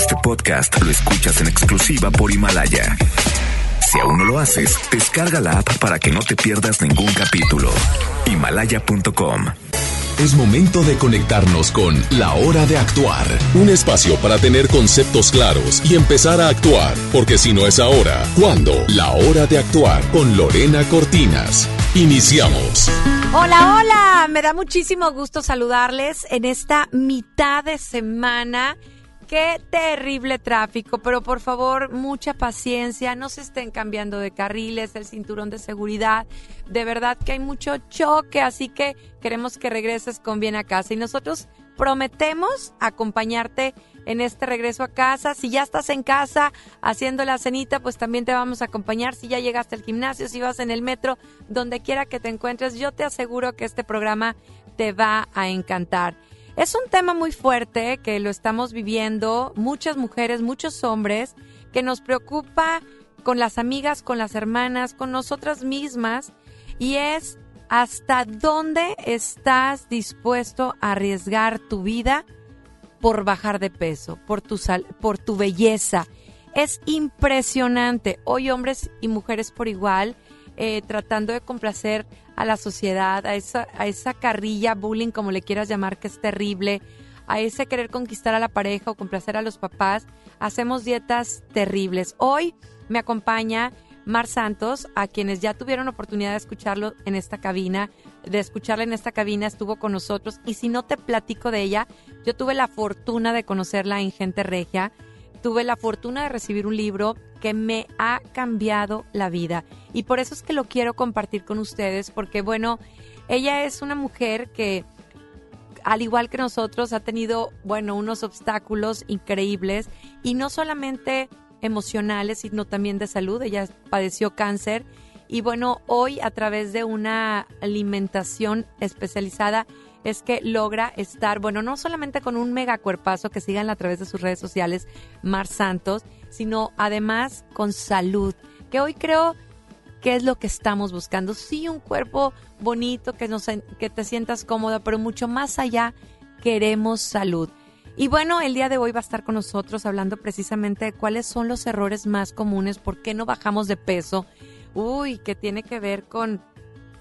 Este podcast lo escuchas en exclusiva por Himalaya. Si aún no lo haces, descarga la app para que no te pierdas ningún capítulo. Himalaya.com Es momento de conectarnos con La Hora de Actuar, un espacio para tener conceptos claros y empezar a actuar, porque si no es ahora, ¿cuándo? La Hora de Actuar con Lorena Cortinas. Iniciamos. Hola, hola, me da muchísimo gusto saludarles en esta mitad de semana. Qué terrible tráfico, pero por favor, mucha paciencia, no se estén cambiando de carriles, el cinturón de seguridad. De verdad que hay mucho choque, así que queremos que regreses con bien a casa. Y nosotros prometemos acompañarte en este regreso a casa. Si ya estás en casa haciendo la cenita, pues también te vamos a acompañar. Si ya llegaste al gimnasio, si vas en el metro, donde quiera que te encuentres, yo te aseguro que este programa te va a encantar. Es un tema muy fuerte que lo estamos viviendo muchas mujeres, muchos hombres, que nos preocupa con las amigas, con las hermanas, con nosotras mismas, y es hasta dónde estás dispuesto a arriesgar tu vida por bajar de peso, por tu, sal, por tu belleza. Es impresionante. Hoy hombres y mujeres por igual, eh, tratando de complacer a la sociedad, a esa, a esa carrilla, bullying, como le quieras llamar, que es terrible, a ese querer conquistar a la pareja o complacer a los papás, hacemos dietas terribles. Hoy me acompaña Mar Santos, a quienes ya tuvieron oportunidad de escucharlo en esta cabina, de escucharla en esta cabina, estuvo con nosotros. Y si no te platico de ella, yo tuve la fortuna de conocerla en Gente Regia, tuve la fortuna de recibir un libro que me ha cambiado la vida. Y por eso es que lo quiero compartir con ustedes, porque bueno, ella es una mujer que, al igual que nosotros, ha tenido, bueno, unos obstáculos increíbles y no solamente emocionales, sino también de salud. Ella padeció cáncer y bueno, hoy a través de una alimentación especializada es que logra estar, bueno, no solamente con un mega cuerpazo que sigan a través de sus redes sociales, Mar Santos, sino además con salud, que hoy creo que es lo que estamos buscando. Sí, un cuerpo bonito, que, nos, que te sientas cómoda, pero mucho más allá queremos salud. Y bueno, el día de hoy va a estar con nosotros hablando precisamente de cuáles son los errores más comunes, por qué no bajamos de peso. Uy, que tiene que ver con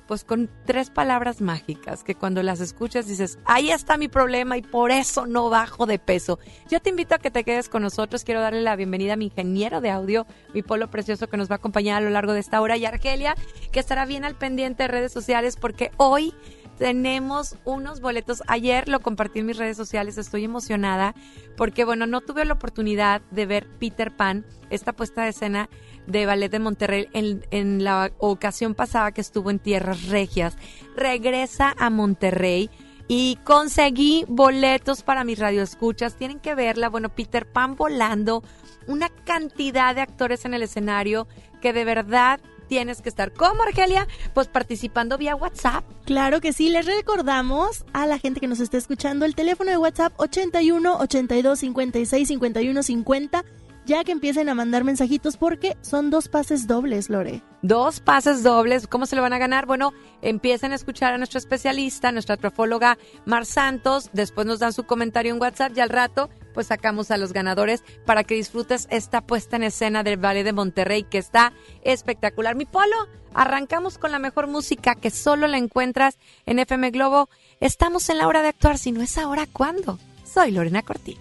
pues con tres palabras mágicas que cuando las escuchas dices, ahí está mi problema y por eso no bajo de peso. Yo te invito a que te quedes con nosotros. Quiero darle la bienvenida a mi ingeniero de audio, mi polo precioso que nos va a acompañar a lo largo de esta hora y Argelia, que estará bien al pendiente de redes sociales porque hoy tenemos unos boletos. Ayer lo compartí en mis redes sociales, estoy emocionada porque, bueno, no tuve la oportunidad de ver Peter Pan, esta puesta de escena de Ballet de Monterrey en, en la ocasión pasada que estuvo en Tierras Regias. Regresa a Monterrey y conseguí boletos para mis radioescuchas. Tienen que verla. Bueno, Peter Pan volando, una cantidad de actores en el escenario que de verdad tienes que estar. ¿Cómo, Argelia? Pues participando vía WhatsApp. Claro que sí. Les recordamos a la gente que nos está escuchando el teléfono de WhatsApp 81 82 56 51 50 ya que empiecen a mandar mensajitos porque son dos pases dobles, Lore. Dos pases dobles, ¿cómo se lo van a ganar? Bueno, empiecen a escuchar a nuestro especialista, nuestra trofóloga Mar Santos, después nos dan su comentario en WhatsApp y al rato pues sacamos a los ganadores para que disfrutes esta puesta en escena del Ballet de Monterrey que está espectacular. Mi polo, arrancamos con la mejor música que solo la encuentras en FM Globo. Estamos en la hora de actuar, si no es ahora, ¿cuándo? Soy Lorena Cortina.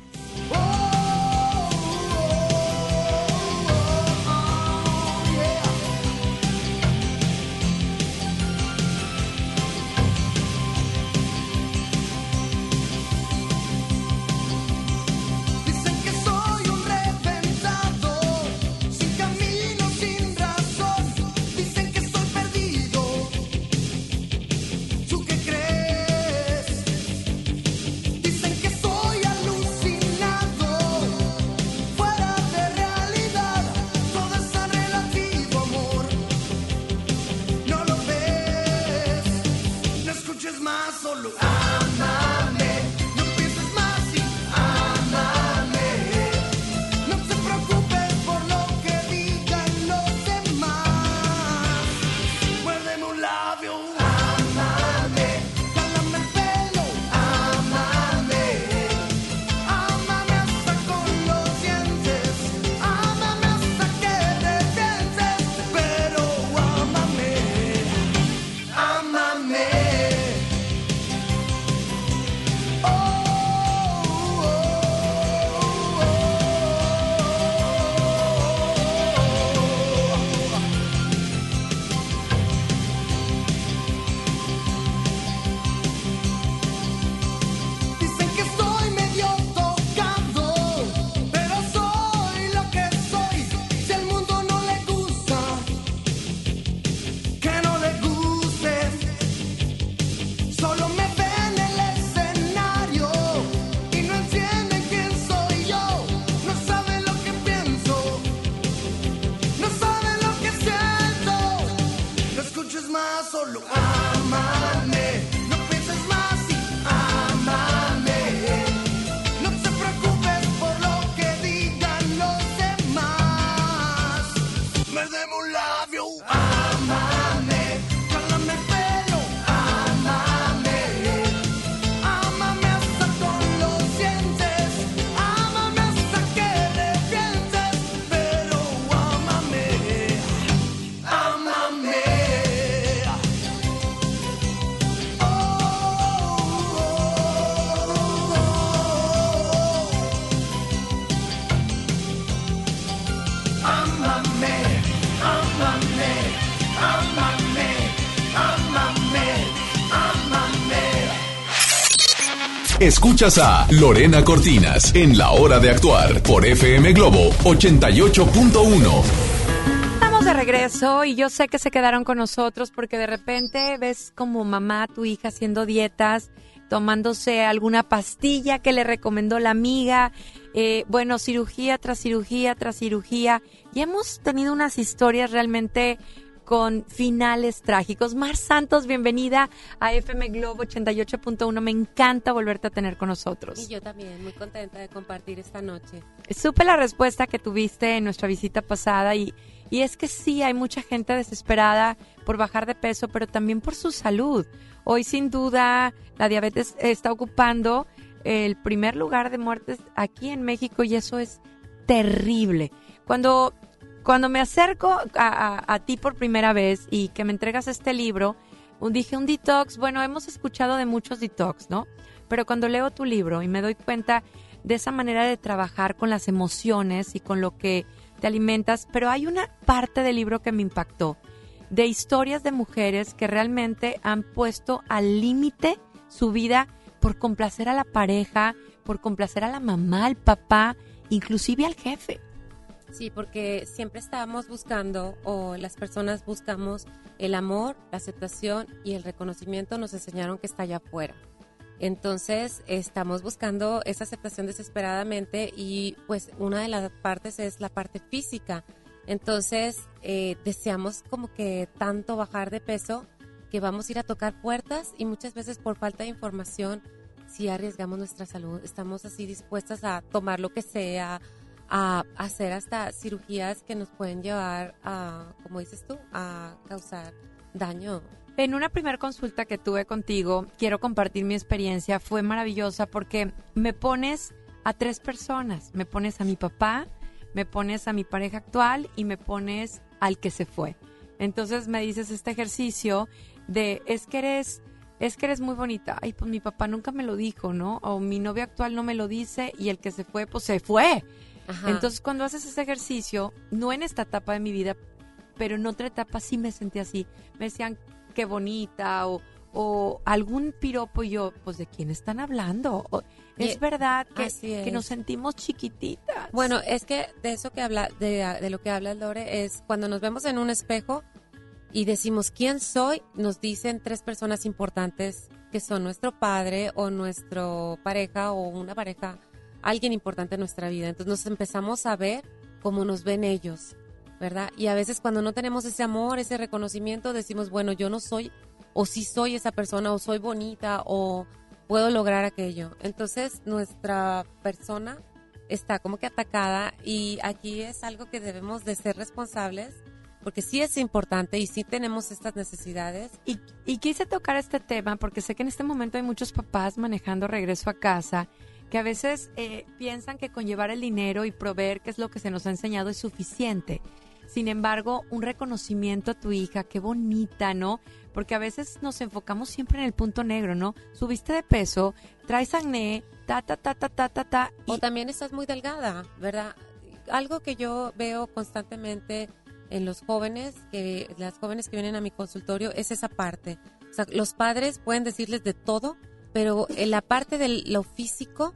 Escuchas a Lorena Cortinas en La Hora de Actuar por FM Globo 88.1. Estamos de regreso y yo sé que se quedaron con nosotros porque de repente ves como mamá, tu hija haciendo dietas, tomándose alguna pastilla que le recomendó la amiga, eh, bueno, cirugía tras cirugía tras cirugía y hemos tenido unas historias realmente con finales trágicos. Mar Santos, bienvenida a FM Globo 88.1. Me encanta volverte a tener con nosotros. Y yo también, muy contenta de compartir esta noche. Supe la respuesta que tuviste en nuestra visita pasada y, y es que sí, hay mucha gente desesperada por bajar de peso, pero también por su salud. Hoy sin duda la diabetes está ocupando el primer lugar de muertes aquí en México y eso es terrible. Cuando cuando me acerco a, ti por primera vez y que me entregas este libro, dije un detox, bueno, hemos escuchado de muchos detox, ¿no? Pero cuando leo tu libro y me doy cuenta de esa manera de trabajar con las emociones y con lo que te alimentas, pero hay una parte del libro que me impactó, de historias de mujeres que realmente han puesto al límite su vida por complacer a la pareja, por complacer a la mamá, al papá, inclusive al jefe. Sí, porque siempre estábamos buscando, o las personas buscamos el amor, la aceptación y el reconocimiento, nos enseñaron que está allá afuera. Entonces, estamos buscando esa aceptación desesperadamente y pues una de las partes es la parte física. Entonces, eh, deseamos como que tanto bajar de peso que vamos a ir a tocar puertas y muchas veces por falta de información, si arriesgamos nuestra salud, estamos así dispuestas a tomar lo que sea, a hacer hasta cirugías que nos pueden llevar a, como dices tú, a causar daño. En una primera consulta que tuve contigo, quiero compartir mi experiencia, fue maravillosa porque me pones a tres personas, me pones a mi papá, me pones a mi pareja actual y me pones al que se fue. Entonces me dices este ejercicio de es que eres es que eres muy bonita. Ay, pues mi papá nunca me lo dijo, ¿no? O mi novio actual no me lo dice y el que se fue, pues se fue. Entonces, cuando haces ese ejercicio, no en esta etapa de mi vida, pero en otra etapa sí me sentí así. Me decían, qué bonita, o, o algún piropo, y yo, pues, ¿de quién están hablando? es verdad que, nos sentimos chiquititas. Bueno, es que de eso que habla, de, de lo que habla Lore, es cuando nos vemos en un espejo y decimos, ¿quién soy? Nos dicen tres personas importantes que son nuestro padre o nuestro pareja o una pareja alguien importante en nuestra vida. Entonces nos empezamos a ver como nos ven ellos, ¿verdad? Y a veces cuando no tenemos ese amor, ese reconocimiento, decimos, bueno, yo no soy, o sí soy esa persona, o soy bonita, o puedo lograr aquello. Entonces nuestra persona está como que atacada y aquí es algo que debemos de ser responsables porque sí es importante y sí tenemos estas necesidades. Y, y quise tocar este tema porque sé que en este momento hay muchos papás manejando regreso a casa que a veces eh, piensan que con llevar el dinero y proveer, que es lo que se nos ha enseñado, es suficiente. Sin embargo, un reconocimiento a tu hija, qué bonita, ¿no? Porque a veces nos enfocamos siempre en el punto negro, ¿no? Subiste de peso, traes acné, ta, ta, ta, ta, ta, ta, ta. O también estás muy delgada, ¿verdad? Algo que yo veo constantemente en los jóvenes, que las jóvenes que vienen a mi consultorio, es esa parte. O sea, los padres pueden decirles de todo, pero en la parte de lo físico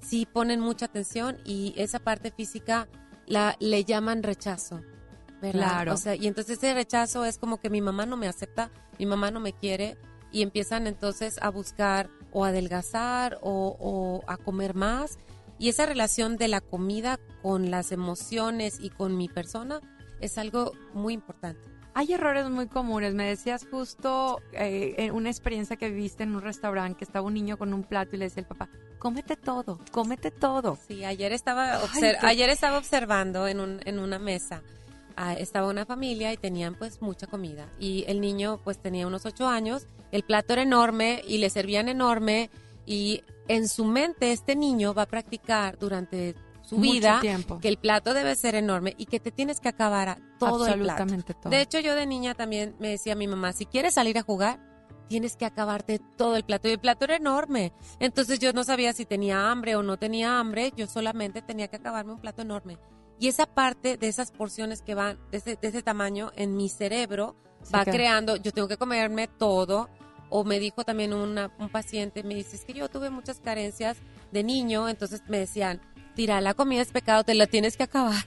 sí ponen mucha atención y esa parte física la le llaman rechazo. Claro. O sea, y entonces ese rechazo es como que mi mamá no me acepta, mi mamá no me quiere y empiezan entonces a buscar o adelgazar o, o a comer más y esa relación de la comida con las emociones y con mi persona es algo muy importante. Hay errores muy comunes. Me decías justo eh, en una experiencia que viviste en un restaurante que estaba un niño con un plato y le decía el papá, cómete todo, cómete todo. Sí, ayer estaba, ayer estaba observando en, un, en una mesa. Ah, estaba una familia y tenían pues mucha comida y el niño pues tenía unos ocho años, el plato era enorme y le servían enorme y en su mente este niño va a practicar durante su vida, que el plato debe ser enorme y que te tienes que acabar a todo el plato. Todo. De hecho, yo de niña también me decía a mi mamá, si quieres salir a jugar, tienes que acabarte todo el plato. Y el plato era enorme. Entonces yo no sabía si tenía hambre o no tenía hambre, yo solamente tenía que acabarme un plato enorme. Y esa parte de esas porciones que van de ese, tamaño en mi cerebro va creando, yo tengo que comerme todo O me dijo también una, un paciente, me dice, es que yo tuve muchas carencias de niño, entonces me decían, tira, la comida es pecado, te la tienes que acabar.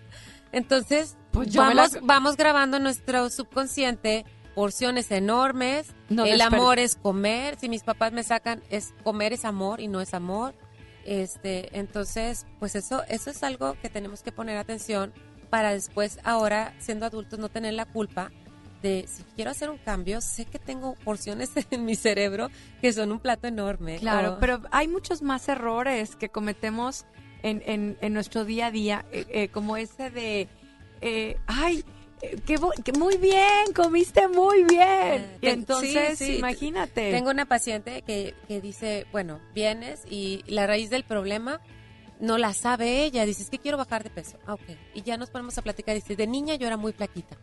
Entonces, Pues vamos, la- vamos grabando nuestro subconsciente porciones enormes. No el amor es comer. Si mis papás me sacan, es comer es amor y no es amor. Este, entonces, pues eso, eso es algo que tenemos que poner atención para después, ahora, siendo adultos, no tener la culpa de si quiero hacer un cambio, sé que tengo porciones en mi cerebro que son un plato enorme. Claro, O- pero hay muchos más errores que cometemos en, en, en nuestro día a día, eh, eh, como ese de, eh, ay, eh, qué muy bien, comiste muy bien. Y te- entonces, sí, sí, imagínate. Tengo una paciente que, que dice, bueno, vienes y la raíz del problema no la sabe ella. Dice, es que quiero bajar de peso. Ah, ok. Y ya nos ponemos a platicar. Dice, de niña yo era muy flaquita.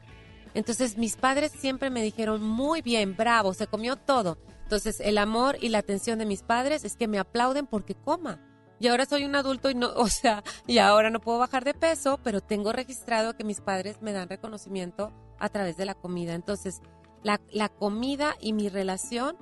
Entonces mis padres siempre me dijeron, muy bien, bravo, se comió todo. Entonces el amor y la atención de mis padres es que me aplauden porque coma. Y ahora soy un adulto y no, o sea, y ahora no puedo bajar de peso, pero tengo registrado que mis padres me dan reconocimiento a través de la comida. Entonces, la, la comida y mi relación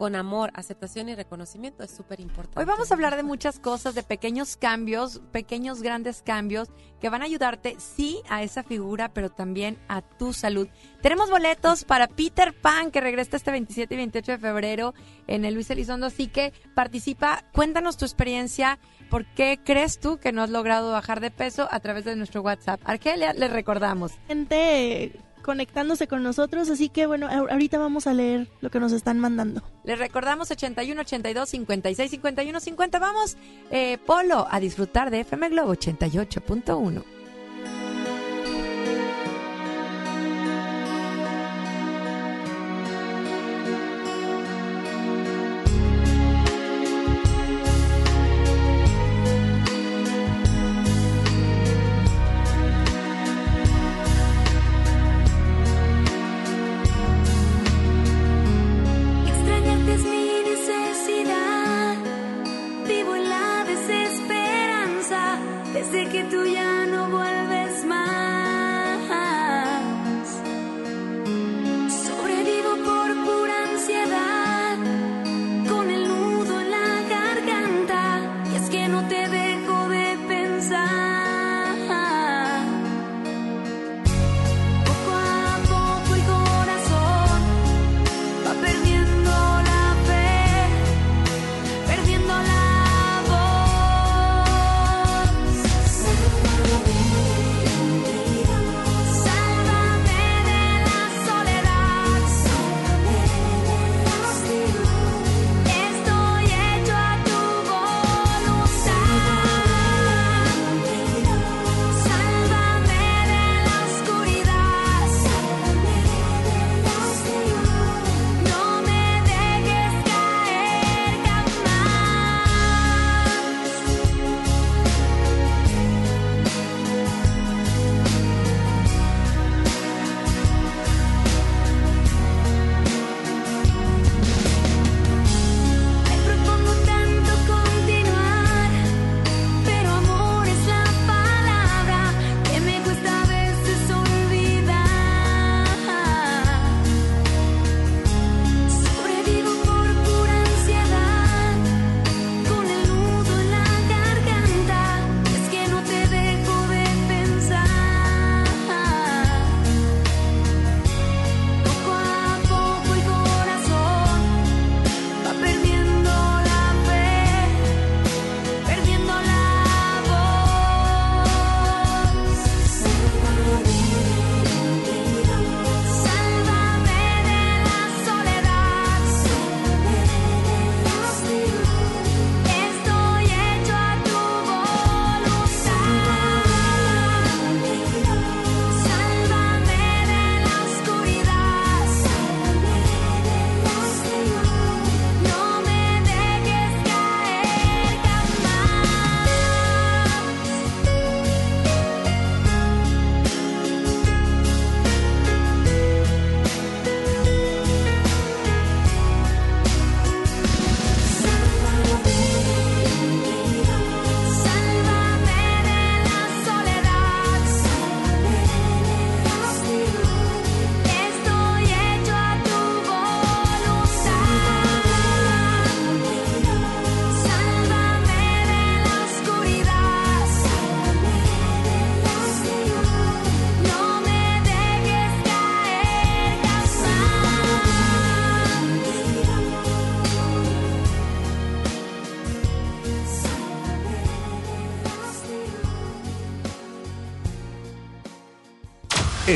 con amor, aceptación y reconocimiento es súper importante. Hoy vamos a hablar de muchas cosas, de pequeños cambios, pequeños grandes cambios que van a ayudarte, sí, a esa figura, pero también a tu salud. Tenemos boletos para Peter Pan, que regresa este 27 y 28 de febrero en el Luis Elizondo, así que participa, cuéntanos tu experiencia, ¿por qué crees tú que no has logrado bajar de peso a través de nuestro WhatsApp? Argelia, les recordamos. Gente conectándose con nosotros, así que bueno, ahor- ahorita vamos a leer lo que nos están mandando. Les recordamos 81 82 56 51 50. Vamos, eh, Polo, a disfrutar de FM Globo 88.1.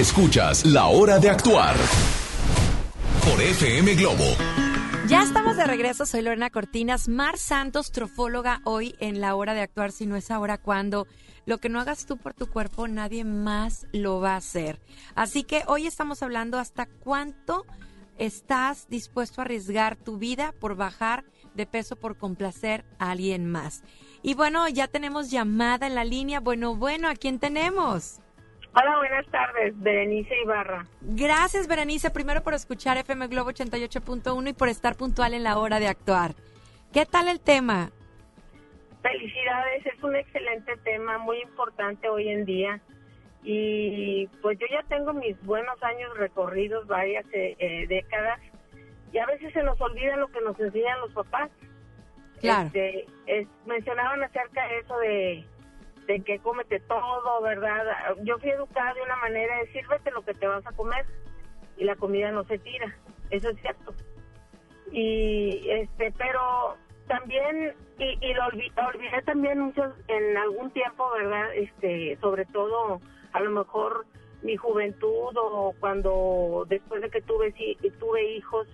Escuchas La Hora de Actuar por FM Globo. Ya estamos de regreso, soy Lorena Cortinas, Mar Santos, trofóloga, hoy en la hora de actuar, si no es ahora, cuando lo que no hagas tú por tu cuerpo, nadie más lo va a hacer. Así que hoy estamos hablando hasta cuánto estás dispuesto a arriesgar tu vida por bajar de peso por complacer a alguien más. Y bueno, ya tenemos llamada en la línea. Bueno, bueno, ¿a quién tenemos? Hola, buenas tardes, Berenice Ibarra. Gracias, Berenice, primero por escuchar FM Globo 88.1 y por estar puntual en la hora de actuar. ¿Qué tal el tema? Felicidades, es un excelente tema, muy importante hoy en día. Y pues yo ya tengo mis buenos años recorridos, varias eh, décadas, y a veces se nos olvida lo que nos enseñan los papás. Claro. Este, es- mencionaban acerca de eso de, de que cómete todo, ¿verdad? Yo fui educada de una manera de sírvete lo que te vas a comer y la comida no se tira, eso es cierto. Y este, pero también y, y lo olvi- olvidé también muchos en algún tiempo, ¿verdad? Este, sobre todo a lo mejor mi juventud o cuando después de que tuve tuve hijos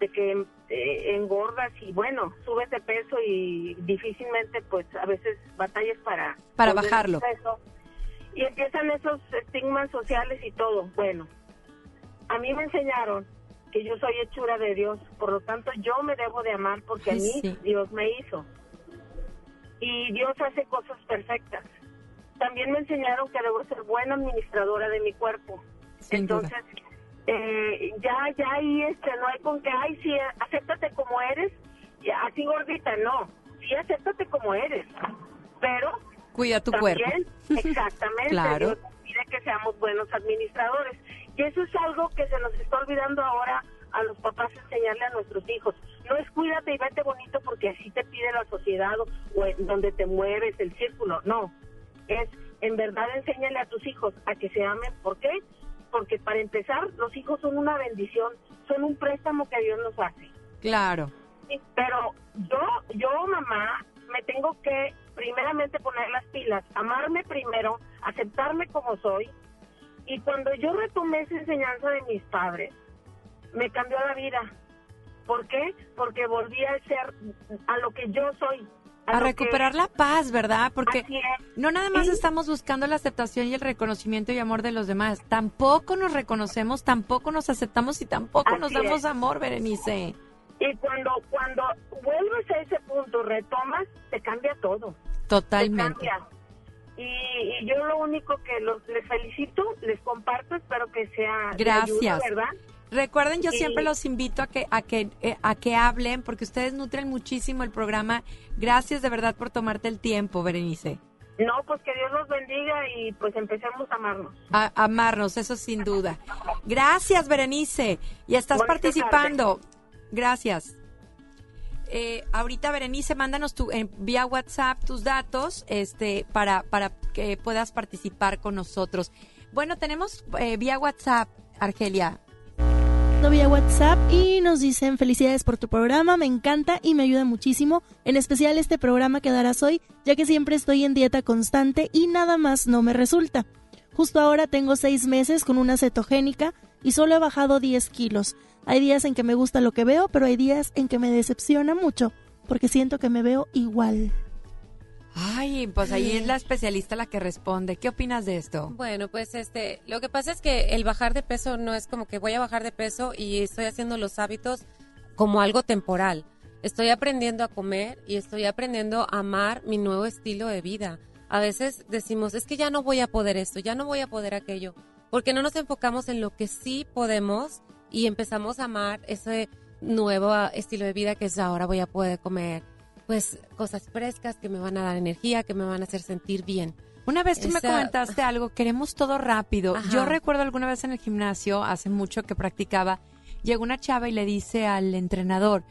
de que eh, engordas y bueno, subes de peso y difícilmente pues a veces batallas para Para bajarlo. peso. Y empiezan esos estigmas sociales y todo. Bueno, a mí me enseñaron que yo soy hechura de Dios, por lo tanto yo me debo de amar porque a mí sí. Dios me hizo. Y Dios hace cosas perfectas. También me enseñaron que debo ser buena administradora de mi cuerpo. Sin duda. Eh, ya, ya ahí este, no hay con que, ay, sí, acéptate como eres, y así gordita, no, sí, acéptate como eres, pero Cuida tu también, cuerpo. exactamente, Claro. Pide que seamos buenos administradores, y eso es algo que se nos está olvidando ahora a los papás enseñarle a nuestros hijos. No es cuídate y vete bonito porque así te pide la sociedad o, o en donde te mueves, el círculo, no, es en verdad enséñale a tus hijos a que se amen, ¿por qué? Porque para empezar, los hijos son una bendición, son un préstamo que Dios nos hace. Claro. Sí, Pero yo, yo mamá, me tengo que primeramente poner las pilas, amarme primero, aceptarme como soy. Y cuando yo retomé esa enseñanza de mis padres, me cambió la vida. ¿Por qué? Porque volví a ser a lo que yo soy. A recuperar que- la paz, ¿verdad? Porque no nada más Sí. estamos buscando la aceptación y el reconocimiento y amor de los demás. Tampoco nos reconocemos, tampoco nos aceptamos y tampoco nos damos es. amor, Berenice. Y cuando, cuando vuelves a ese punto, retomas, te cambia todo. Te Totalmente. cambia. Y, y yo lo único que los, les felicito, les comparto, espero que sea de Gracias. ayuda, ¿verdad? Recuerden, yo Sí. siempre los invito a que a que eh, a que hablen porque ustedes nutren muchísimo el programa. Gracias de verdad por tomarte el tiempo, Berenice. No, pues que Dios los bendiga y pues empecemos a amarnos. A, amarnos, eso sin duda. Gracias, Berenice. Y estás Bonita participando. Gracias. Eh, ahorita, Berenice, mándanos tu, en- vía WhatsApp tus datos este, para, para que puedas participar con nosotros. Bueno, tenemos eh, vía WhatsApp, Argelia. Vía WhatsApp y nos dicen felicidades por tu programa, me encanta y me ayuda muchísimo, en especial este programa que darás hoy, ya que siempre estoy en dieta constante y nada más no me resulta. Justo ahora tengo seis meses con una cetogénica y solo he bajado 10 kilos. Hay días en que me gusta lo que veo, pero hay días en que me decepciona mucho, porque siento que me veo igual. Ay, pues ahí es la especialista la que responde. ¿Qué opinas de esto? Bueno, pues este, lo que pasa es que el bajar de peso no es como que voy a bajar de peso y estoy haciendo los hábitos como algo temporal. Estoy aprendiendo a comer y estoy aprendiendo a amar mi nuevo estilo de vida. A veces decimos, es que ya no voy a poder esto, ya no voy a poder aquello, porque no nos enfocamos en lo que sí podemos y empezamos a amar ese nuevo estilo de vida que es ahora voy a poder comer pues cosas frescas que me van a dar energía, que me van a hacer sentir bien. Una vez tú me comentaste algo, queremos todo rápido. Ajá. Yo recuerdo alguna vez en el gimnasio, hace mucho que practicaba, llegó una chava y le dice al entrenador,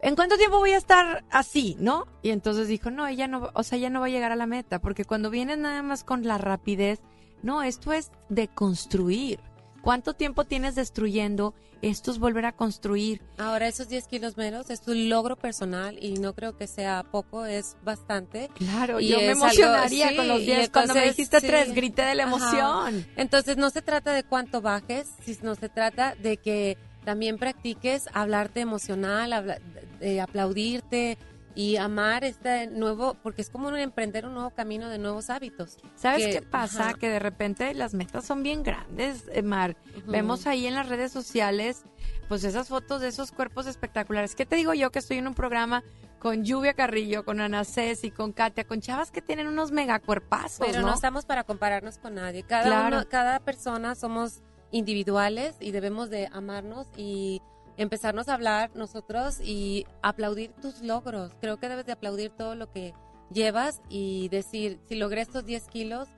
¿en cuánto tiempo voy a estar así, no? Y entonces dijo, no, ella no, o sea, ella no va a llegar a la meta, porque cuando vienes nada más con la rapidez, no, esto es de construir. ¿Cuánto tiempo tienes destruyendo? Esto es volver a construir. Ahora esos 10 kilos menos es tu logro personal y no creo que sea poco, es bastante. Claro, Y yo me es algo- emocionaría sí, con los y 10. Cuando me dijiste sí. tres, grité de la Ajá. emoción. Entonces no se trata de cuánto bajes, sino se trata de que también practiques hablarte emocional, habla- de aplaudirte y amar este nuevo, porque es como un emprender un nuevo camino de nuevos hábitos. ¿Sabes Que- qué pasa? ajá. Que de repente las metas son bien grandes, eh, Mar. Vemos ahí en las redes sociales, pues esas fotos de esos cuerpos espectaculares. ¿Qué te digo yo que estoy en un programa con Lluvia Carrillo, con Ana Ceci, con Katia, con chavas que tienen unos megacuerpazos, Pero ¿no? no estamos para compararnos con nadie. Cada Claro. uno, cada persona somos individuales y debemos de amarnos y empezarnos a hablar nosotros y aplaudir tus logros. Creo que debes de aplaudir todo lo que llevas y decir, si logré estos 10 kilos,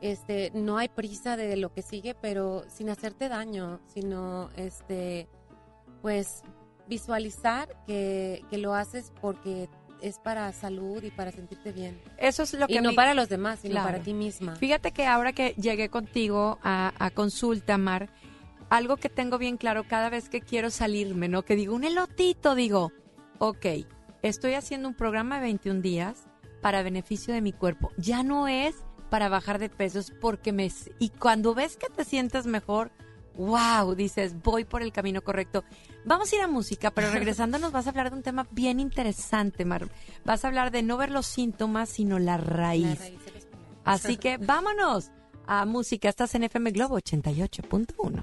este, no hay prisa de lo que sigue, pero sin hacerte daño, sino, este, pues, visualizar que, que lo haces porque es para salud y para sentirte bien. Eso es lo que Y no para los demás, sino Claro. para ti misma. Fíjate que ahora que llegué contigo a, a consulta, Mar, algo que tengo bien claro cada vez que quiero salirme, ¿no? Que digo un elotito, digo, ok, estoy haciendo un programa de 21 días para beneficio de mi cuerpo. Ya no es para bajar de pesos porque me... Y cuando ves que te sientes mejor, wow, dices, voy por el camino correcto. Vamos a ir a música, pero regresando nos vas a hablar de un tema bien interesante, Mar. Vas a hablar de no ver los síntomas, sino la raíz. La. Así que vámonos a música. Estás en FM Globo 88.1.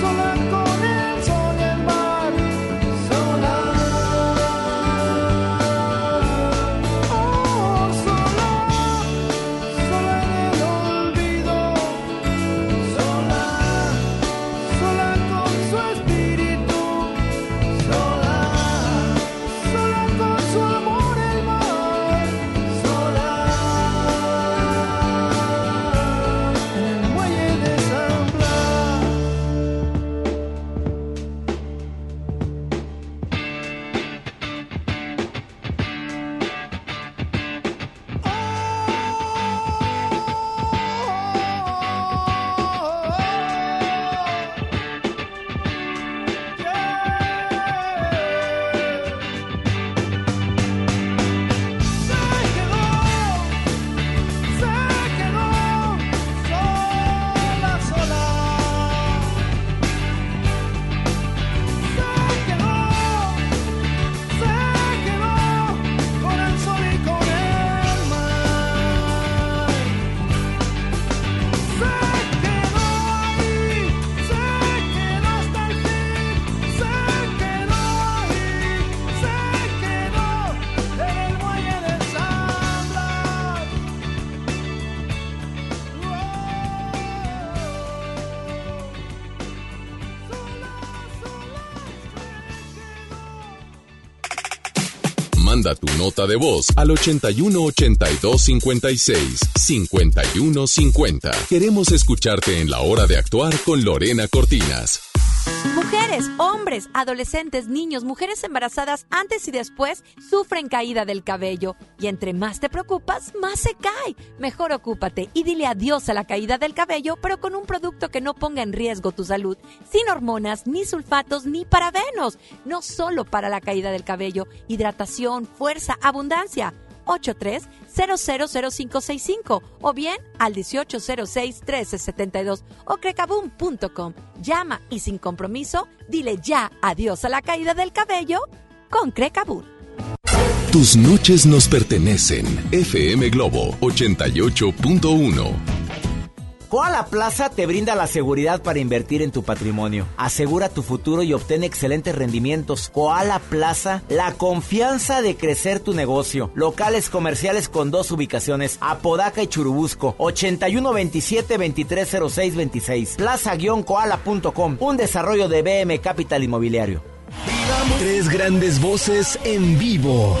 sola nota de voz al 81 82 56 51 50. Queremos escucharte en la hora de actuar con Lorena Cortinas. Mujeres, hombres, adolescentes, niños, mujeres embarazadas antes y después sufren caída del cabello. Y entre más te preocupas, más se cae. Mejor ocúpate y dile adiós a la caída del cabello, pero con un producto que no ponga en riesgo tu salud, sin hormonas, ni sulfatos, ni parabenos. No solo para la caída del cabello, hidratación, fuerza, abundancia. 83-000565 o bien al 1806-1372 o crecaboom.com. Llama y sin compromiso, dile ya adiós a la caída del cabello con Crecaboom. Tus noches nos pertenecen. FM Globo 88.1. Koala Plaza te brinda la seguridad para invertir en tu patrimonio. Asegura tu futuro y obtén excelentes rendimientos. Koala Plaza, la confianza de crecer tu negocio. Locales comerciales con dos ubicaciones, Apodaca y Churubusco, 8127-230626. Plaza-koala.com, un desarrollo de BM Capital Inmobiliario. Tres grandes voces en vivo.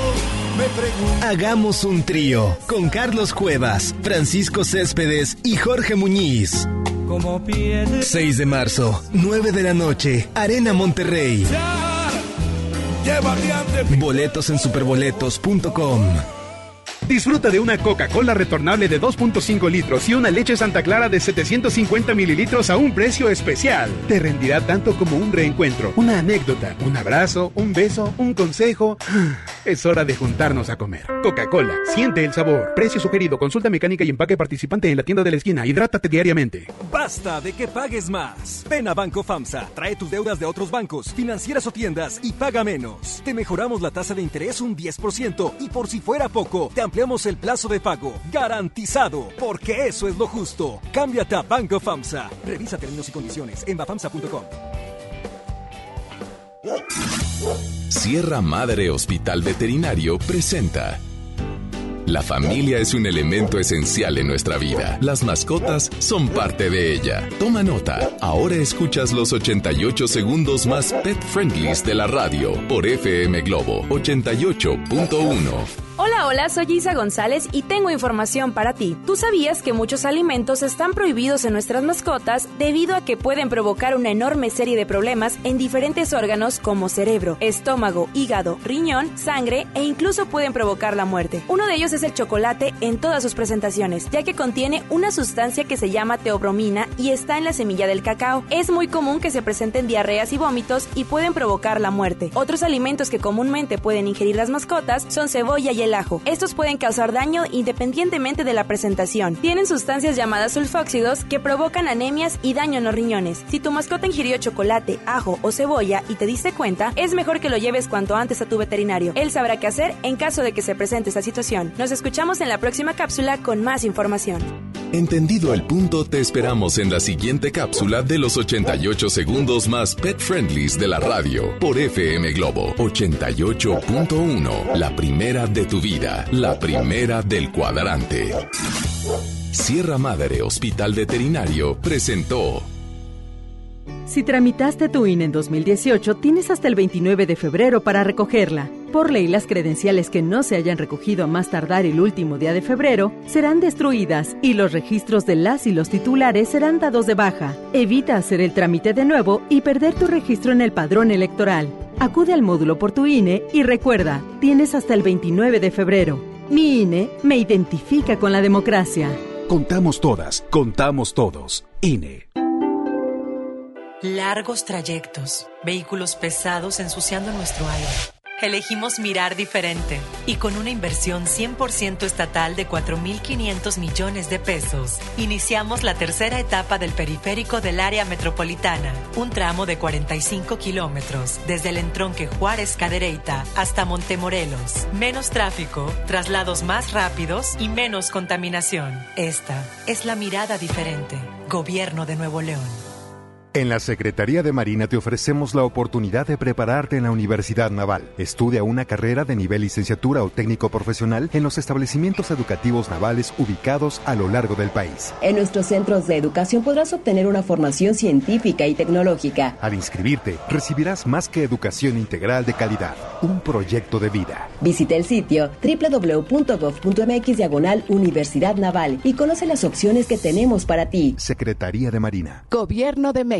Hagamos un trío con Carlos Cuevas, Francisco Céspedes y Jorge Muñiz. 6 de marzo, 9 de la noche, Arena Monterrey. Boletos en superboletos.com. Disfruta de una Coca-Cola retornable de 2.5 litros y una leche Santa Clara de 750 mililitros a un precio especial. Te rendirá tanto como un reencuentro, una anécdota, un abrazo, un beso, un consejo. Es hora de juntarnos a comer. Coca-Cola, siente el sabor. Precio sugerido, consulta mecánica y empaque participante en la tienda de la esquina. Hidrátate diariamente. Basta de que pagues más. Ven a Banco FAMSA, trae tus deudas de otros bancos, financieras o tiendas y paga menos. Te mejoramos la tasa de interés un 10% y por si fuera poco, te ampliamos el plazo de pago. Garantizado, porque eso es lo justo. Cámbiate a Banco FAMSA. Revisa términos y condiciones en bafamsa.com. Sierra Madre Hospital Veterinario presenta. La familia es un elemento esencial en nuestra vida. Las mascotas son parte de ella. Toma nota. Ahora escuchas los 88 segundos más pet friendlies de la radio por FM Globo 88.1. Hola, hola, soy Isa González y tengo información para ti. ¿Tú sabías que muchos alimentos están prohibidos en nuestras mascotas debido a que pueden provocar una enorme serie de problemas en diferentes órganos como cerebro, estómago, hígado, riñón, sangre e incluso pueden provocar la muerte? Uno de ellos es el chocolate en todas sus presentaciones, ya que contiene una sustancia que se llama teobromina y está en la semilla del cacao. Es muy común que se presenten diarreas y vómitos y pueden provocar la muerte. Otros alimentos que comúnmente pueden ingerir las mascotas son cebolla y el Estos pueden causar daño independientemente de la presentación. Tienen sustancias llamadas sulfóxidos que provocan anemias y daño en los riñones. Si tu mascota ingirió chocolate, ajo o cebolla y te diste cuenta, es mejor que lo lleves cuanto antes a tu veterinario. Él sabrá qué hacer en caso de que se presente esta situación. Nos escuchamos en la próxima cápsula con más información. Entendido el punto, te esperamos en la siguiente cápsula de los 88 segundos más pet friendlies de la radio por FM Globo 88.1. La primera de tu vida, la primera del cuadrante. Sierra Madre Hospital Veterinario presentó. Si tramitaste tu INE en 2018, tienes hasta el 29 de febrero para recogerla. Por ley, las credenciales que no se hayan recogido a más tardar el último día de febrero serán destruidas y los registros de las y los titulares serán dados de baja. Evita hacer el trámite de nuevo y perder tu registro en el padrón electoral. Acude al módulo por tu INE y recuerda, tienes hasta el 29 de febrero. Mi INE me identifica con la democracia. Contamos todas, contamos todos. INE. Largos trayectos, vehículos pesados ensuciando nuestro aire. Elegimos mirar diferente y con una inversión 100% estatal de 4.500 millones de pesos, iniciamos la tercera etapa del periférico del área metropolitana, un tramo de 45 kilómetros desde el entronque Juárez Cadereyta hasta Montemorelos. Menos tráfico, traslados más rápidos y menos contaminación. Esta es la mirada diferente. Gobierno de Nuevo León. En la Secretaría de Marina te ofrecemos la oportunidad de prepararte en la Universidad Naval. Estudia una carrera de nivel licenciatura o técnico profesional en los establecimientos educativos navales ubicados a lo largo del país. En nuestros centros de educación podrás obtener una formación científica y tecnológica. Al inscribirte, recibirás más que educación integral de calidad, un proyecto de vida. Visita el sitio www.gov.mx diagonal Universidad Naval y conoce las opciones que tenemos para ti. Secretaría de Marina. Gobierno de México.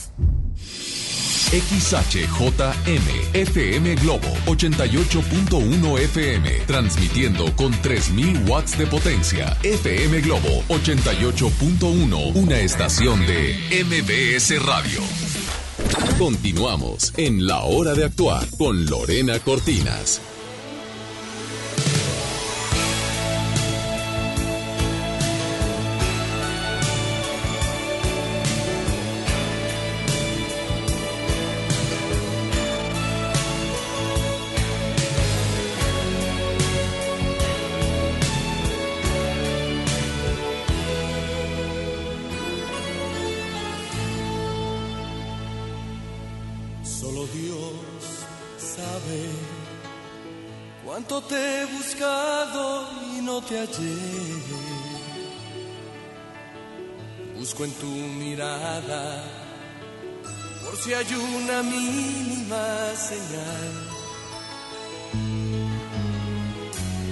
XHJM FM Globo 88.1 FM transmitiendo con 3000 watts de potencia. FM Globo 88.1, una estación de MBS Radio. Continuamos en La Hora de Actuar con Lorena Cortinas. Busco en tu mirada por si hay una mínima señal.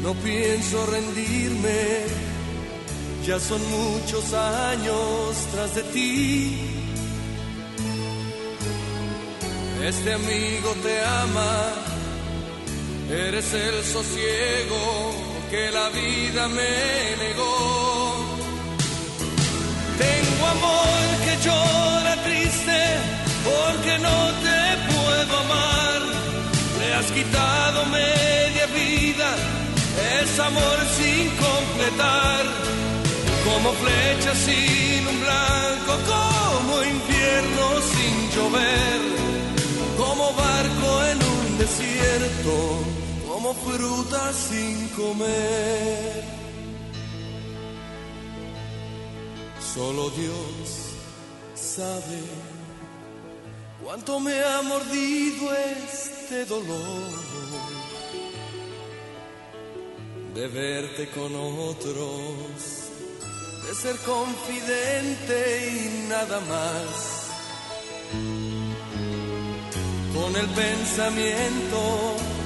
No pienso rendirme, ya son muchos años tras de ti. Este amigo te ama, eres el sosiego que la vida me negó. Tengo amor que llora triste porque no te puedo amar. Le has quitado media vida, es amor sin completar. Como flecha sin un blanco, como invierno sin llover como barco en un desierto, como fruta sin comer. Solo Dios sabe cuánto me ha mordido este dolor de verte con otros, de ser confidente y nada más con el pensamiento.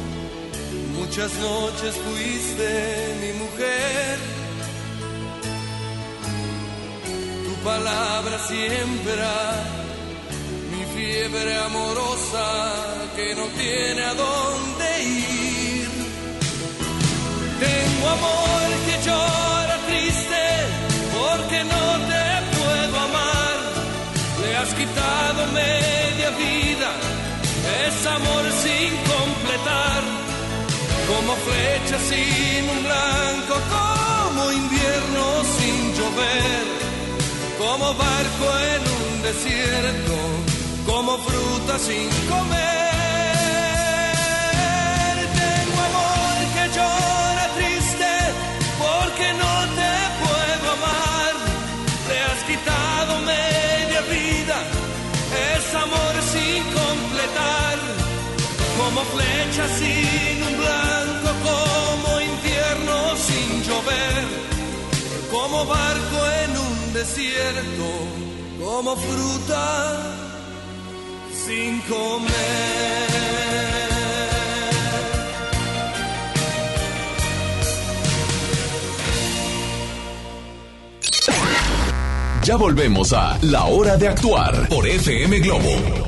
Muchas noches fuiste mi mujer. Tu palabra siembra mi fiebre amorosa que no tiene a dónde ir. Tengo amor que llora triste porque no te puedo amar. Le has quitado media vida es amor sin como flecha sin un blanco, como invierno sin llover, como barco en un desierto, como fruta sin comer. Tengo amor que llora triste porque no te puedo amar, te has quitado media vida, es amor sin completar como flecha sin barco en un desierto, como fruta sin comer. Ya volvemos a La Hora de Actuar por FM Globo.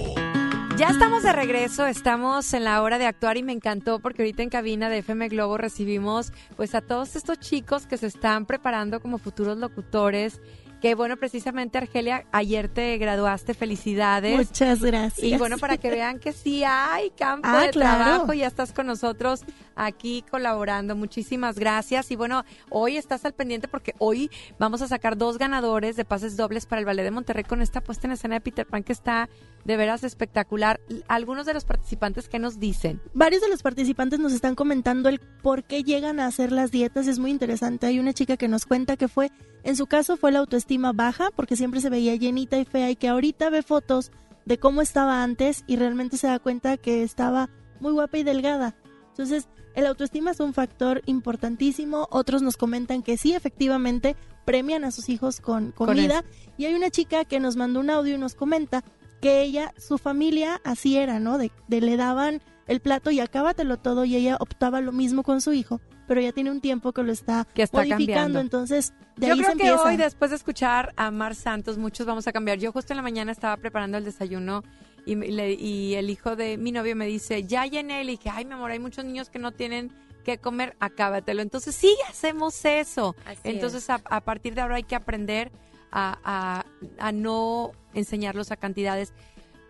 Ya estamos de regreso, estamos en la hora de actuar y me encantó porque ahorita en cabina de FM Globo recibimos pues a todos estos chicos que se están preparando como futuros locutores Que bueno, precisamente Argelia, ayer te graduaste, felicidades. Muchas gracias. Y bueno, para que vean que sí hay campo Ah, de claro. trabajo, ya estás con nosotros aquí colaborando. Muchísimas gracias. Y bueno, hoy estás al pendiente porque hoy vamos a sacar dos ganadores de pases dobles para el Ballet de Monterrey con esta puesta en escena de Peter Pan que está de veras espectacular. Algunos de los participantes que nos dicen. Varios de los participantes nos están comentando el por qué llegan a hacer las dietas. Es muy interesante. Hay una chica que nos cuenta que fue, en su caso fue la autoestima baja porque siempre se veía llenita y fea y que ahorita ve fotos de cómo estaba antes y realmente se da cuenta que estaba muy guapa y delgada. Entonces, el autoestima es un factor importantísimo. Otros nos comentan que sí, efectivamente, premian a sus hijos con Con comida. y hay una chica que nos mandó un audio y nos comenta que ella, su familia así era, ¿no? De, de le daban el plato y acábatelo todo y ella optaba lo mismo con su hijo, pero ya tiene un tiempo que lo está, Que está modificando, cambiando. entonces de Yo ahí creo se que empieza. hoy, después de escuchar a Mar Santos, muchos vamos a cambiar. Yo justo en la mañana estaba preparando el desayuno y, me- le- y el hijo de mi novio me dice, ya llené. Le dije, ay, mi amor, hay muchos niños que no tienen que comer, acábatelo. Entonces sí hacemos eso. Así Entonces a, a partir de ahora hay que aprender a, a- a no enseñarlos a cantidades.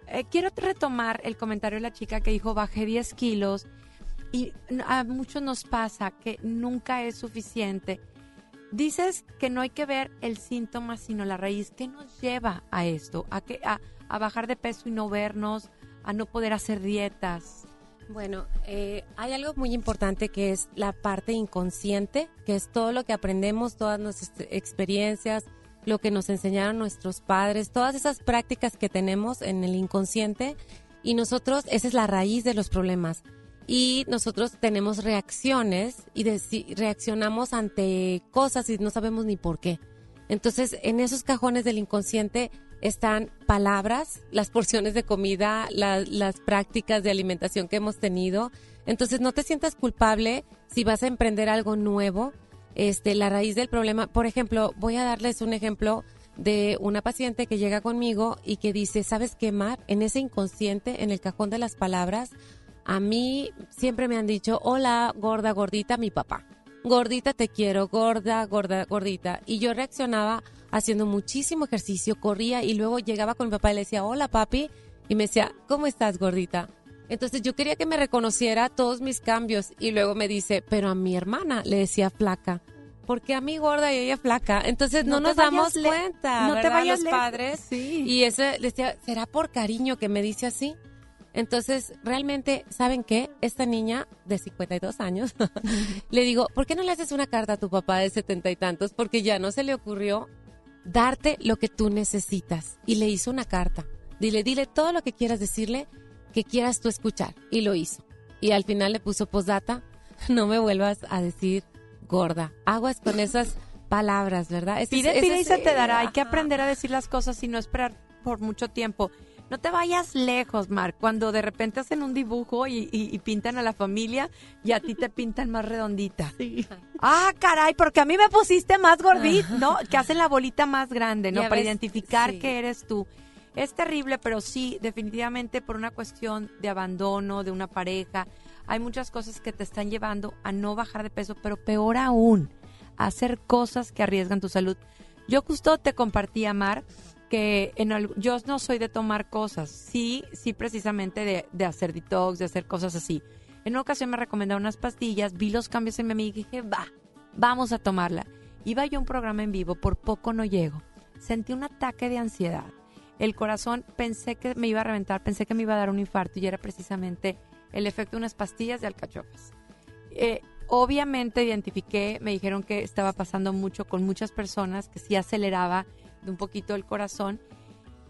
Eh, quiero retomar el comentario de la chica que dijo, bajé 10 kilos. Y a muchos nos pasa que nunca es suficiente. Dices que no hay que ver el síntoma, sino la raíz. ¿Qué nos lleva a esto? ¿A, que, a, a bajar de peso y no vernos? ¿A no poder hacer dietas? Bueno, eh, hay algo muy importante que es la parte inconsciente, que es todo lo que aprendemos, todas nuestras experiencias, lo que nos enseñaron nuestros padres, todas esas prácticas que tenemos en el inconsciente y nosotros, esa es la raíz de los problemas. Y nosotros tenemos reacciones y reaccionamos ante cosas y no sabemos ni por qué. Entonces, en esos cajones del inconsciente están palabras, las porciones de comida, la- las prácticas de alimentación que hemos tenido. Entonces, no te sientas culpable si vas a emprender algo nuevo. Este, la raíz del problema, por ejemplo, voy a darles un ejemplo de una paciente que llega conmigo y que dice, ¿sabes qué, Mar? En ese inconsciente, en el cajón de las palabras, a mí siempre me han dicho, hola, gorda, gordita, mi papá. Gordita, te quiero, gorda, gorda, gordita. Y yo reaccionaba haciendo muchísimo ejercicio, corría y luego llegaba con mi papá y le decía, hola, papi. Y me decía, ¿cómo estás, gordita? Entonces yo quería que me reconociera todos mis cambios y luego me dice, pero a mi hermana le decía flaca. Porque a mí gorda y ella flaca. Entonces no, No te nos damos cuenta, no te ¿verdad? vayas Los padres. Sí. Y eso decía, ¿será por cariño que me dice así? Entonces, realmente, ¿saben qué? Esta niña de 52 años, le digo, ¿por qué no le haces una carta a tu papá de setenta y tantos? Porque ya no se le ocurrió darte lo que tú necesitas. Y le hizo una carta. Dile, dile todo lo que quieras decirle, que quieras tú escuchar. Y lo hizo. Y al final le puso postdata, no me vuelvas a decir gorda. Aguas con esas palabras, ¿verdad? Ese es- Pide, ese pide y se te dará. Hay que aprender a decir las cosas y no esperar por mucho tiempo. No te vayas lejos, Mar. Cuando de repente hacen un dibujo y, y- y pintan a la familia y a ti te pintan más redondita. Ah, caray, porque a mí me pusiste más gordita, ¿no? Que hacen la bolita más grande, ¿no? Para ves, identificar sí. que eres tú. Es terrible, pero sí, definitivamente por una cuestión de abandono, de una pareja, hay muchas cosas que te están llevando a no bajar de peso, pero peor aún, a hacer cosas que arriesgan tu salud. Yo justo te compartí, Mar, que en al- yo no soy de tomar cosas, sí, sí precisamente de, de hacer detox, de hacer cosas así. En una ocasión me recomendaron unas pastillas, vi los cambios en mi amiga y dije, va, vamos a tomarla. Iba yo a un programa en vivo, por poco no llego. Sentí un ataque de ansiedad. El corazón pensé que me iba a reventar, pensé que me iba a dar un infarto y era precisamente el efecto de unas pastillas de alcachofas. Eh, obviamente identifiqué, me dijeron que estaba pasando mucho con muchas personas, que sí aceleraba de un poquito el corazón.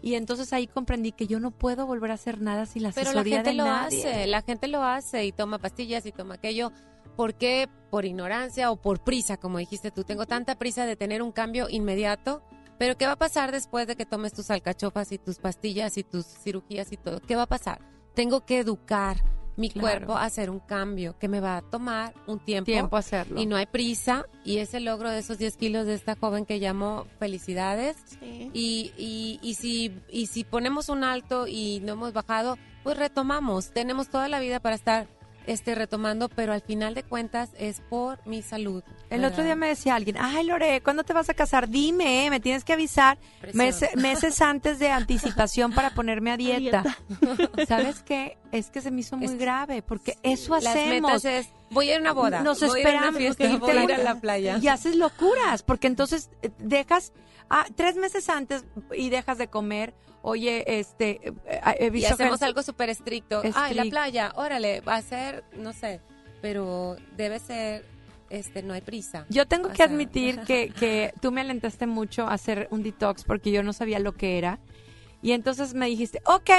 Y entonces ahí comprendí que yo no puedo volver a hacer nada sin la Pero asesoría la gente de lo nadie. hace, la gente lo hace y toma pastillas y toma aquello. ¿Por qué? Por ignorancia o por prisa, como dijiste tú. Tengo tanta prisa de tener un cambio inmediato. Pero ¿qué va a pasar después de que tomes tus alcachofas y tus pastillas y tus cirugías y todo? ¿Qué va a pasar? Tengo que educar mi Claro. cuerpo a hacer un cambio que me va a tomar un tiempo. Tiempo hacerlo. Y no hay prisa. Y ese logro de esos 10 kilos de esta joven que llamó felicidades. Y, y, y, si, y si ponemos un alto y no hemos bajado, pues retomamos. Tenemos toda la vida para estar este, retomando, pero al final de cuentas es por mi salud. El ¿verdad? otro día me decía alguien, ay Lore, ¿cuándo te vas a casar? Dime, eh, me tienes que avisar meses, meses antes de anticipación para ponerme a dieta. ¿Sabes qué? Es que se me hizo muy grave, porque eso Las hacemos. metas es, voy a ir a una boda, Nos voy a ir a una esperamos. fiesta, y voy te a ir a la playa. Y haces locuras, porque entonces eh, dejas, ah, tres meses antes y dejas de comer. Oye, este, eh, he Y hacemos algo súper estricto. Ay, la Estricto. playa, órale, va a ser, no sé, pero debe ser, este, no hay prisa. Yo tengo O que sea, admitir que, que tú me alentaste mucho a hacer un detox porque yo no sabía lo que era. Y entonces me dijiste, ok,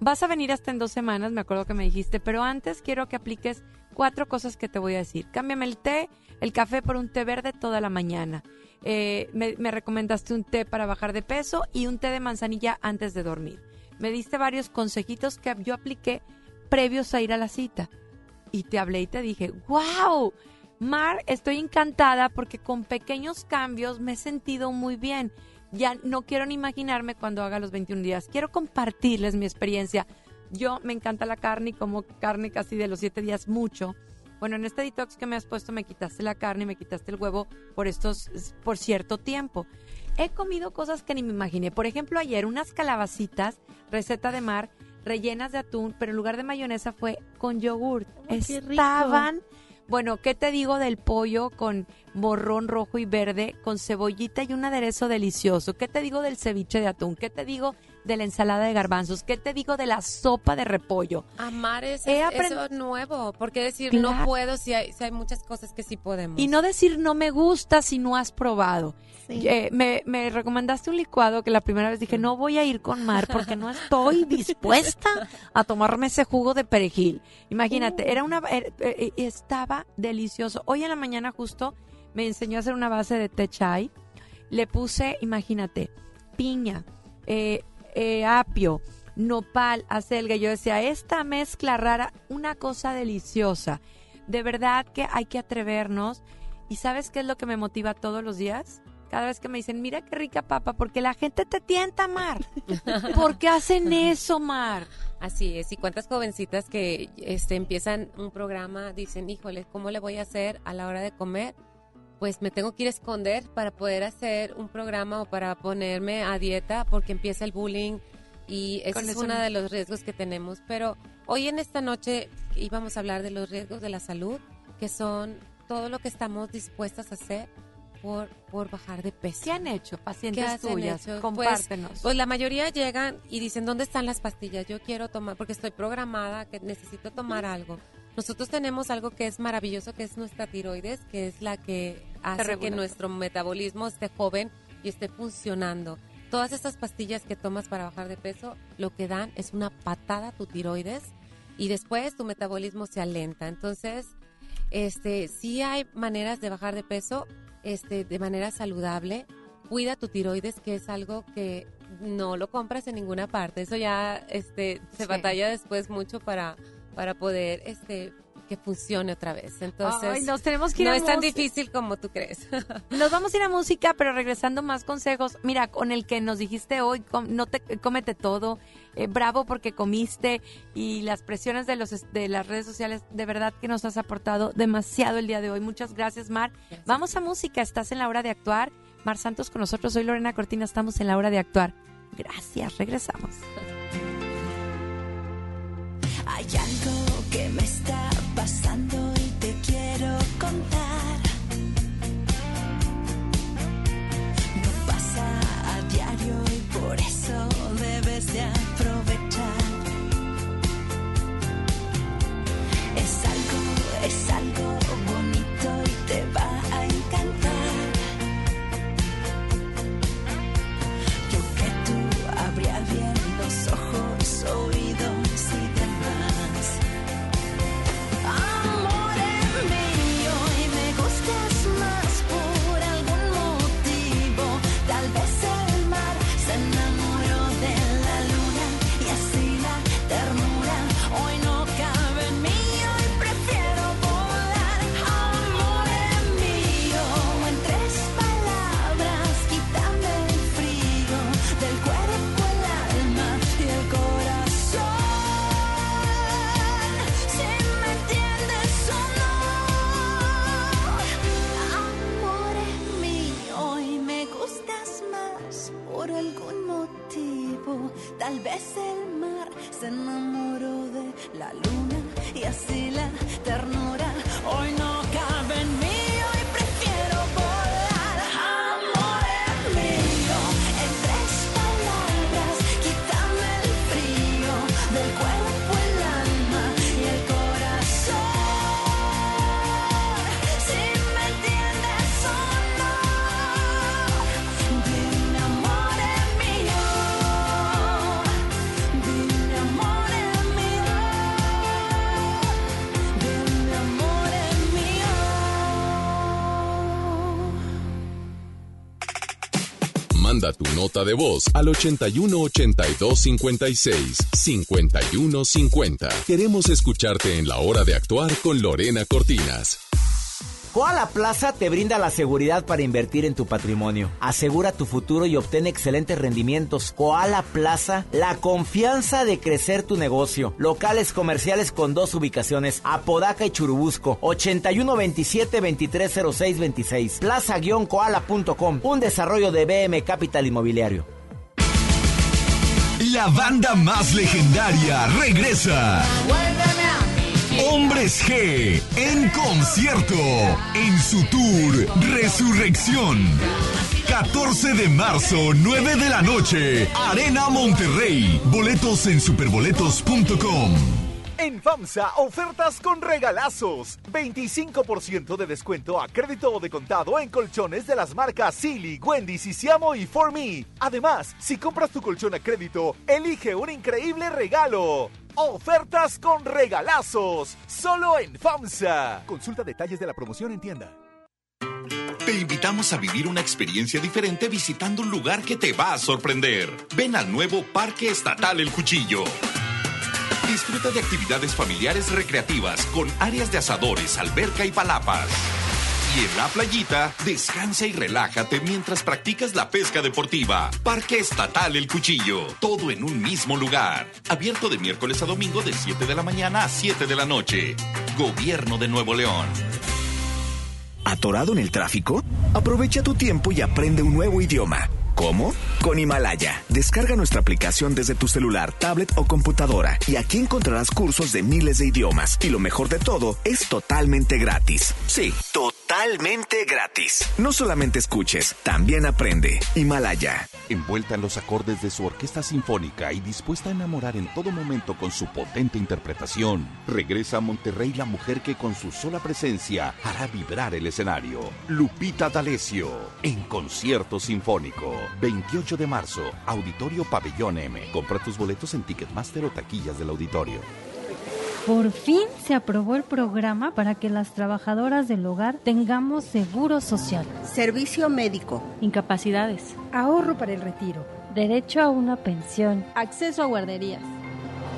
vas a venir hasta en dos semanas, me acuerdo que me dijiste, pero antes quiero que apliques cuatro cosas que te voy a decir. Cámbiame el té, el café por un té verde toda la mañana. Eh, me, me recomendaste un té para bajar de peso y un té de manzanilla antes de dormir. Me diste varios consejitos que yo apliqué previos a ir a la cita y te hablé y te dije, wow, Mar, estoy encantada porque con pequeños cambios me he sentido muy bien. Ya no quiero ni imaginarme cuando haga los 21 días. Quiero compartirles mi experiencia. Yo me encanta la carne y como carne casi de los 7 días mucho. Bueno, en este detox que me has puesto me quitaste la carne y me quitaste el huevo por estos por cierto tiempo. He comido cosas que ni me imaginé. Por ejemplo, ayer unas calabacitas, receta de mar, rellenas de atún, pero en lugar de mayonesa fue con yogurt. Ay. Estaban bueno, ¿qué te digo del pollo con morrón rojo y verde, con cebollita y un aderezo delicioso? ¿Qué te digo del ceviche de atún? ¿Qué te digo de la ensalada de garbanzos? ¿Qué te digo de la sopa de repollo? Amar es, eso nuevo, porque decir Claro. no puedo si hay, si hay muchas cosas que sí podemos. Y no decir no me gusta si no has probado. Eh, me, me recomendaste un licuado que la primera vez dije, no voy a ir con Mar porque no estoy dispuesta a tomarme ese jugo de perejil. Imagínate, era una eh, eh, estaba delicioso. Hoy en la mañana justo me enseñó a hacer una base de té chai. Le puse, imagínate, piña, eh, eh, apio, nopal, acelga. Yo decía, esta mezcla rara, una cosa deliciosa. De verdad que hay que atrevernos. ¿Y sabes qué es lo que me motiva todos los días? Cada vez que me dicen, mira qué rica papa, porque la gente te tienta, Mar. ¿Por qué hacen eso, Mar? Así es, y cuántas jovencitas que este, empiezan un programa dicen, híjole, ¿cómo le voy a hacer a la hora de comer? Pues me tengo que ir a esconder para poder hacer un programa o para ponerme a dieta porque empieza el bullying y ese es uno no. de los riesgos que tenemos. Pero hoy en esta noche íbamos a hablar de los riesgos de la salud, que son todo lo que estamos dispuestas a hacer por, por bajar de peso. ¿Qué han hecho pacientes ¿Qué hacen tuyas? hecho? Compártenos. Pues, pues la mayoría llegan y dicen, ¿dónde están las pastillas? Yo quiero tomar, porque estoy programada, que necesito tomar algo. Nosotros tenemos algo que es maravilloso, que es nuestra tiroides, que es la que hace que nuestro metabolismo esté joven y esté funcionando. Todas estas pastillas que tomas para bajar de peso, lo que dan es una patada a tu tiroides y después tu metabolismo se alenta. Entonces, este, sí hay maneras de bajar de peso, este, de manera saludable. Cuida tu tiroides, que es algo que no lo compras en ninguna parte. Eso ya, este, se Sí. batalla después mucho para, para poder, este, que funcione otra vez. Entonces, Ay, nos tenemos que ir no a es tan difícil como tú crees. Nos vamos a ir a música, pero regresando más consejos. Mira, con el que nos dijiste hoy, no te cómete todo. eh, bravo porque comiste y las presiones de los de las redes sociales, de verdad que nos has aportado demasiado el día de hoy. Muchas gracias, Mar. Vamos a música. Estás en la hora de actuar. Mar Santos con nosotros. Soy Lorena Cortina. Estamos en la hora de actuar. Gracias. Regresamos. Hay algo que me está pasando y te quiero contar. De voz al 81 82 56 51 50. Queremos escucharte en la hora de actuar con Lorena Cortinas. Koala Plaza te brinda la seguridad para invertir en tu patrimonio. Asegura tu futuro y obtén excelentes rendimientos. Koala Plaza, la confianza de crecer tu negocio. Locales comerciales con dos ubicaciones, Apodaca y Churubusco, 8127-230626. Plaza-koala.com, un desarrollo de BM Capital Inmobiliario. La banda más legendaria regresa. Hombres G en concierto en su tour Resurrección. 14 de marzo, 9 de la noche, Arena Monterrey. Boletos en superboletos.com. En FAMSA, ofertas con regalazos. 25% de descuento a crédito o de contado en colchones de las marcas Silly, Wendy, Sisiamo y For Me. Además, si compras tu colchón a crédito, elige un increíble regalo. Ofertas con regalazos. Solo en FAMSA. Consulta detalles de la promoción en tienda. Te invitamos a vivir una experiencia diferente visitando un lugar que te va a sorprender. Ven al nuevo Parque Estatal El Cuchillo. Disfruta de actividades familiares recreativas con áreas de asadores, alberca y palapas. Y en la playita, descansa y relájate mientras practicas la pesca deportiva. Parque Estatal El Cuchillo. Todo en un mismo lugar. Abierto de miércoles a domingo de 7 de la mañana a 7 de la noche. Gobierno de Nuevo León. ¿Atorado en el tráfico? Aprovecha tu tiempo y aprende un nuevo idioma. ¿Cómo? Con Himalaya. Descarga nuestra aplicación desde tu celular, tablet o computadora y aquí encontrarás cursos de miles de idiomas. Y lo mejor de todo, es totalmente gratis. Sí, totalmente gratis. No solamente escuches, también aprende. Himalaya. Envuelta en los acordes de su orquesta sinfónica y dispuesta a enamorar en todo momento con su potente interpretación, regresa a Monterrey la mujer que con su sola presencia hará vibrar el escenario. Lupita D'Alessio, en concierto sinfónico. 28 de marzo, Auditorio Pabellón M. Compra tus boletos en Ticketmaster o taquillas del auditorio. Por fin se aprobó el programa para que las trabajadoras del hogar tengamos seguro social, Servicio médico. incapacidades, Ahorro para el retiro. derecho a una pensión. Acceso a guarderías.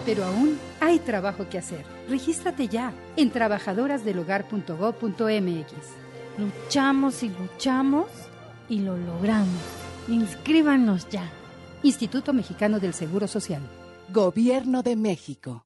Pero aún hay trabajo que hacer. Regístrate ya en trabajadorasdelhogar.gov.mx. Luchamos y luchamos y lo logramos. Inscríbanos ya. Instituto Mexicano del Seguro Social. Gobierno de México.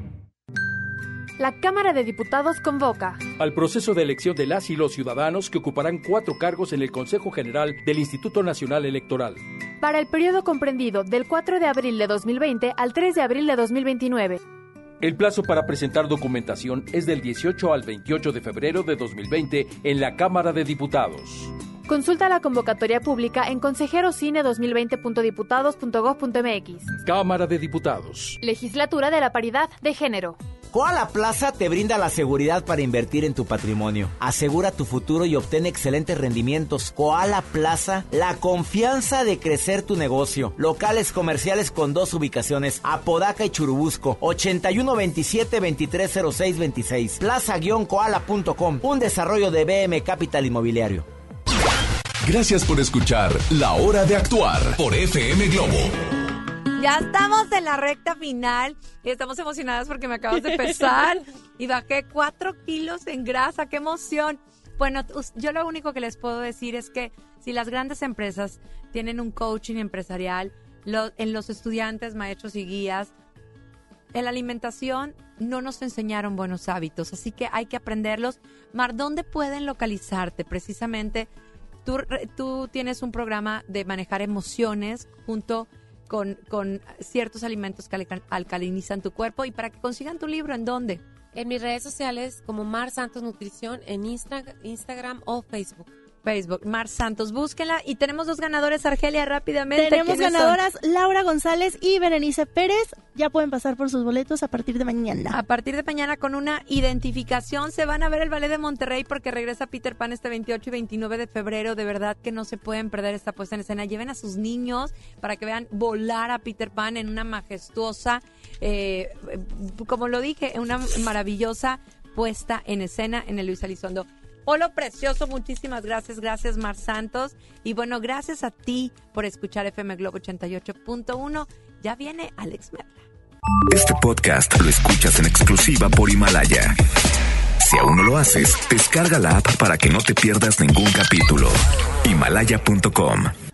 La Cámara de Diputados convoca al proceso de elección de las y los ciudadanos que ocuparán cuatro cargos en el Consejo General del Instituto Nacional Electoral. para el periodo comprendido del 4 de abril de 2020 al 3 de abril de 2029. El plazo para presentar documentación es del 18 al 28 de febrero de 2020 en la Cámara de Diputados. Consulta la convocatoria pública en consejerocine2020.diputados.gov.mx. Cámara de Diputados. Legislatura de la Paridad de Género. Koala Plaza te brinda la seguridad para invertir en tu patrimonio. Asegura tu futuro y obtén excelentes rendimientos. Koala Plaza, la confianza de crecer tu negocio. Locales comerciales con dos ubicaciones, Apodaca y Churubusco, 8127-230626. Plaza-koala.com, un desarrollo de BM Capital Inmobiliario. Gracias por escuchar La Hora de Actuar por FM Globo. Ya estamos en la recta final y estamos emocionadas porque me acabas de pesar y bajé cuatro kilos en grasa. ¡Qué emoción! Bueno, yo lo único que les puedo decir es que si las grandes empresas tienen un coaching empresarial, lo- en los estudiantes, maestros y guías, en la alimentación no nos enseñaron buenos hábitos, así que hay que aprenderlos. Mar, ¿dónde pueden localizarte? Precisamente, tú, re- tú tienes un programa de manejar emociones junto con, con ciertos alimentos que alca- alcalinizan tu cuerpo y para que consigan tu libro, ¿en dónde? En mis redes sociales como Mar Santos Nutrición en Instra- Instagram o Facebook. Facebook, Mar Santos, búsquenla. Y tenemos dos ganadores, Argelia, rápidamente. Tenemos ganadoras Laura González y Berenice Pérez. Ya pueden pasar por sus boletos a partir de mañana. A partir de mañana con una identificación se van a ver el Ballet de Monterrey porque regresa Peter Pan este 28 y 29 de febrero. De verdad que no se pueden perder esta puesta en escena. Lleven a sus niños para que vean volar a Peter Pan en una majestuosa, eh, como lo dije, en una maravillosa puesta en escena en el Luis Elizondo. Polo precioso, muchísimas gracias, gracias Mar Santos. Y bueno, gracias a ti por escuchar FM Globo 88.1. Ya viene Alex Merla. Este podcast lo escuchas en exclusiva por Himalaya. Si aún no lo haces, descarga la app para que no te pierdas ningún capítulo. Himalaya.com